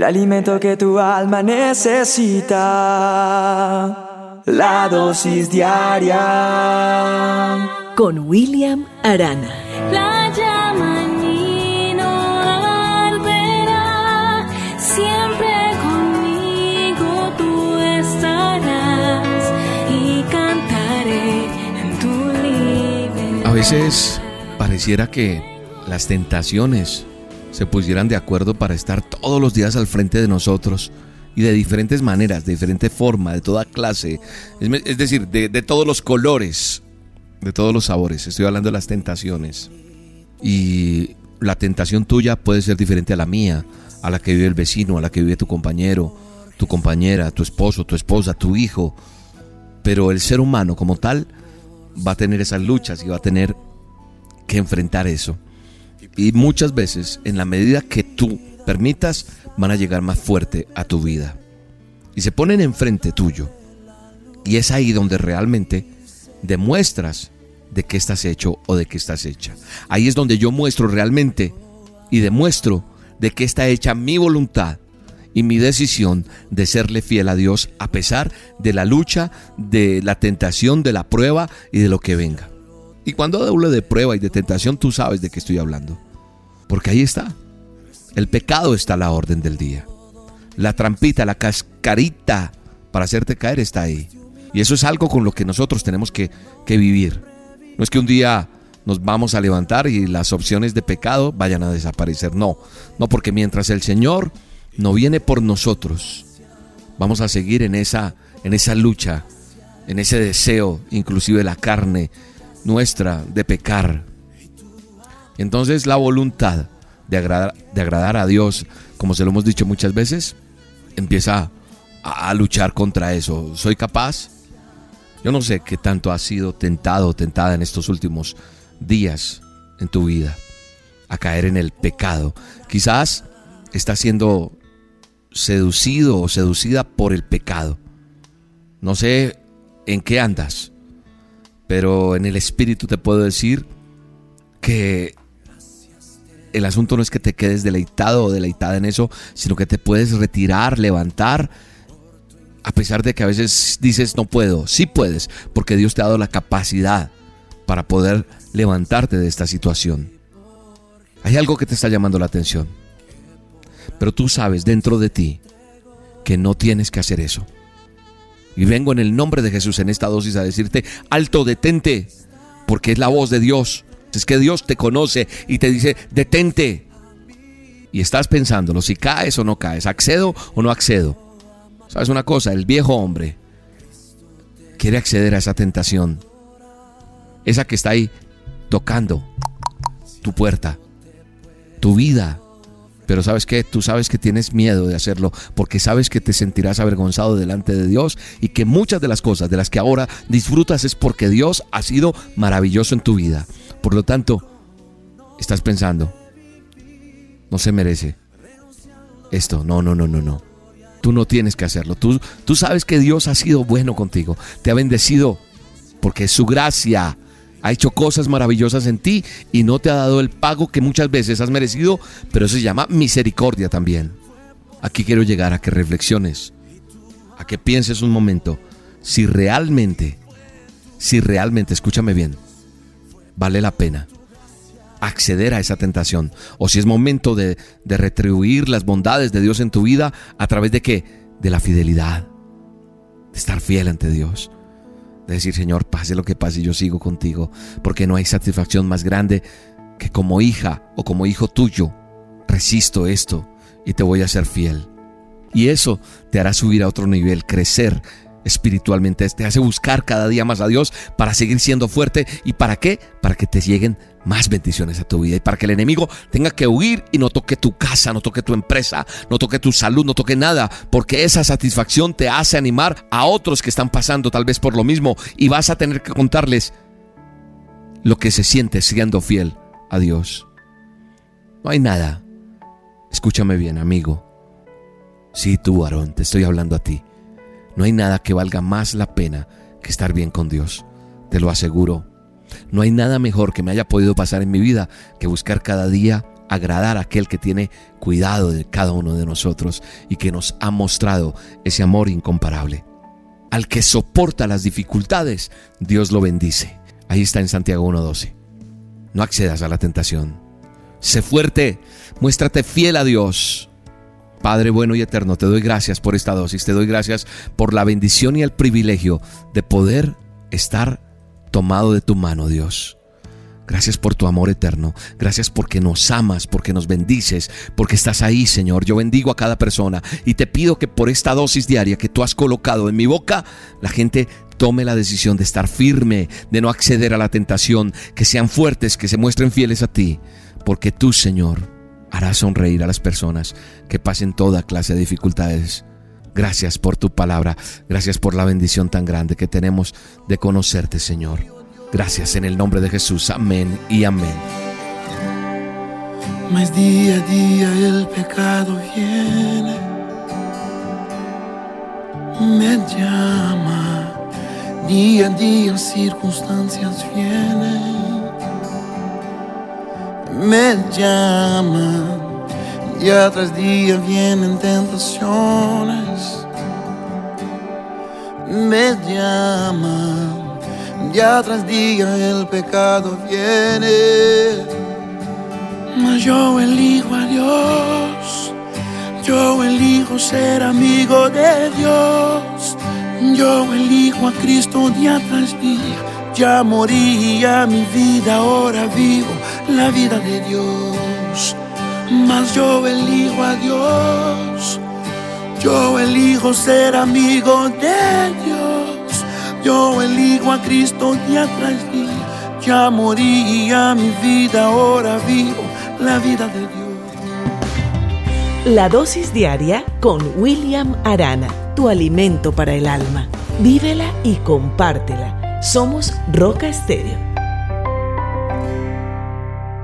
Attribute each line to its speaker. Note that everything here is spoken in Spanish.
Speaker 1: el alimento que tu alma necesita. La dosis diaria.
Speaker 2: Con William Arana.
Speaker 3: La llama no. Siempre conmigo tú estarás y cantaré en tu libertad.
Speaker 4: A veces pareciera que las tentaciones se pusieran de acuerdo para estar todos los días al frente de nosotros y de diferentes maneras, de diferente forma, de toda clase, es, decir, de, de todos los colores, de todos los sabores. Estoy hablando de las tentaciones. Y la tentación tuya puede ser diferente a la mía, a la que vive el vecino, a la que vive tu compañero, tu compañera, tu esposo, tu esposa, tu hijo. Pero el ser humano como tal va a tener esas luchas y va a tener que enfrentar eso. Y muchas veces, en la medida que tú permitas, van a llegar más fuerte a tu vida. Y se ponen enfrente tuyo. Y es ahí donde realmente demuestras de qué estás hecho o de qué estás hecha. Ahí es donde yo muestro realmente y demuestro de qué está hecha mi voluntad y mi decisión de serle fiel a Dios a pesar de la lucha, de la tentación, de la prueba y de lo que venga. Y cuando hablo de prueba y de tentación, tú sabes de qué estoy hablando. Porque ahí está. El pecado está a la orden del día. La trampita, la cascarita para hacerte caer está ahí. Y eso es algo con lo que nosotros tenemos que, que vivir. No es que un día nos vamos a levantar y las opciones de pecado vayan a desaparecer. No, no, porque mientras el Señor no viene por nosotros, vamos a seguir en esa, en esa lucha, en ese deseo, inclusive la carne nuestra de pecar. Entonces la voluntad de agradar, de agradar a Dios, como se lo hemos dicho muchas veces, empieza a, a luchar contra eso. ¿Soy capaz? Yo no sé qué tanto has sido tentado o tentada en estos últimos días en tu vida a caer en el pecado. Quizás estás siendo seducido o seducida por el pecado. No sé en qué andas, pero en el espíritu te puedo decir que el asunto no es que te quedes deleitado o deleitada en eso, sino que te puedes retirar, levantar a pesar de que a veces dices no puedo, sí puedes, porque Dios te ha dado la capacidad para poder levantarte de esta situación. Hay algo que te está llamando la atención, pero tú sabes dentro de ti que no tienes que hacer eso. Y vengo en el nombre de Jesús en esta dosis a decirte, alto, detente, porque es la voz de Dios. Es que Dios te conoce y te dice, detente. Y estás pensándolo, si caes o no caes, accedo o no accedo. ¿Sabes una cosa? El viejo hombre quiere acceder a esa tentación. Esa que está ahí tocando tu puerta, tu vida. Pero sabes que tú sabes que tienes miedo de hacerlo porque sabes que te sentirás avergonzado delante de Dios y que muchas de las cosas de las que ahora disfrutas es porque Dios ha sido maravilloso en tu vida. Por lo tanto, estás pensando, no se merece esto, no, no, no, no, no. Tú no tienes que hacerlo. Tú, tú sabes que Dios ha sido bueno contigo. Te ha bendecido porque su gracia ha hecho cosas maravillosas en ti y no te ha dado el pago que muchas veces has merecido, pero eso se llama misericordia también. Aquí quiero llegar a que reflexiones, a que pienses un momento si realmente, si realmente, escúchame bien, vale la pena acceder a esa tentación o si es momento de, de retribuir las bondades de Dios en tu vida a través de qué? De la fidelidad, de estar fiel ante Dios, de decir Señor, pase lo que pase, yo sigo contigo, porque no hay satisfacción más grande que como hija o como hijo tuyo, resisto esto y te voy a ser fiel. Y eso te hará subir a otro nivel, crecer espiritualmente, te hace buscar cada día más a Dios para seguir siendo fuerte. ¿Y para qué? Para que te lleguen más bendiciones a tu vida y para que el enemigo tenga que huir y no toque tu casa, no toque tu empresa, no toque tu salud, no toque nada, porque esa satisfacción te hace animar a otros que están pasando tal vez por lo mismo y vas a tener que contarles lo que se siente siendo fiel a Dios. No hay nada. Escúchame bien, amigo. Sí, tú, Aarón, te estoy hablando a ti. No hay nada que valga más la pena que estar bien con Dios. Te lo aseguro. No hay nada mejor que me haya podido pasar en mi vida que buscar cada día agradar a aquel que tiene cuidado de cada uno de nosotros y que nos ha mostrado ese amor incomparable. Al que soporta las dificultades, Dios lo bendice. Ahí está en Santiago 1.12. No accedas a la tentación. Sé fuerte, muéstrate fiel a Dios. Padre bueno y eterno, te doy gracias por esta dosis, te doy gracias por la bendición y el privilegio de poder estar tomado de tu mano, Dios. Gracias por tu amor eterno. Gracias porque nos amas, porque nos bendices, porque estás ahí, Señor. Yo bendigo a cada persona y te pido que por esta dosis diaria que tú has colocado en mi boca, la gente tome la decisión de estar firme, de no acceder a la tentación, que sean fuertes, que se muestren fieles a ti, porque tú, Señor, harás sonreír a las personas que pasen toda clase de dificultades. Gracias por tu palabra, gracias por la bendición tan grande que tenemos de conocerte, Señor. Gracias en el nombre de Jesús. Amén y amén.
Speaker 5: Me llama. Día a día circunstancias me llama. Día tras día vienen tentaciones, me llama día tras día el pecado viene. Mas yo elijo a Dios, yo elijo ser amigo de Dios, yo elijo a Cristo día tras día. Ya moría mi vida, ahora vivo la vida de Dios. Mas yo elijo a Dios, yo elijo ser amigo de Dios. Yo elijo a Cristo día tras día. Ya moría mi vida, ahora vivo la vida de Dios.
Speaker 2: La dosis diaria con William Arana, tu alimento para el alma. Vívela y compártela. Somos Roca Estéreo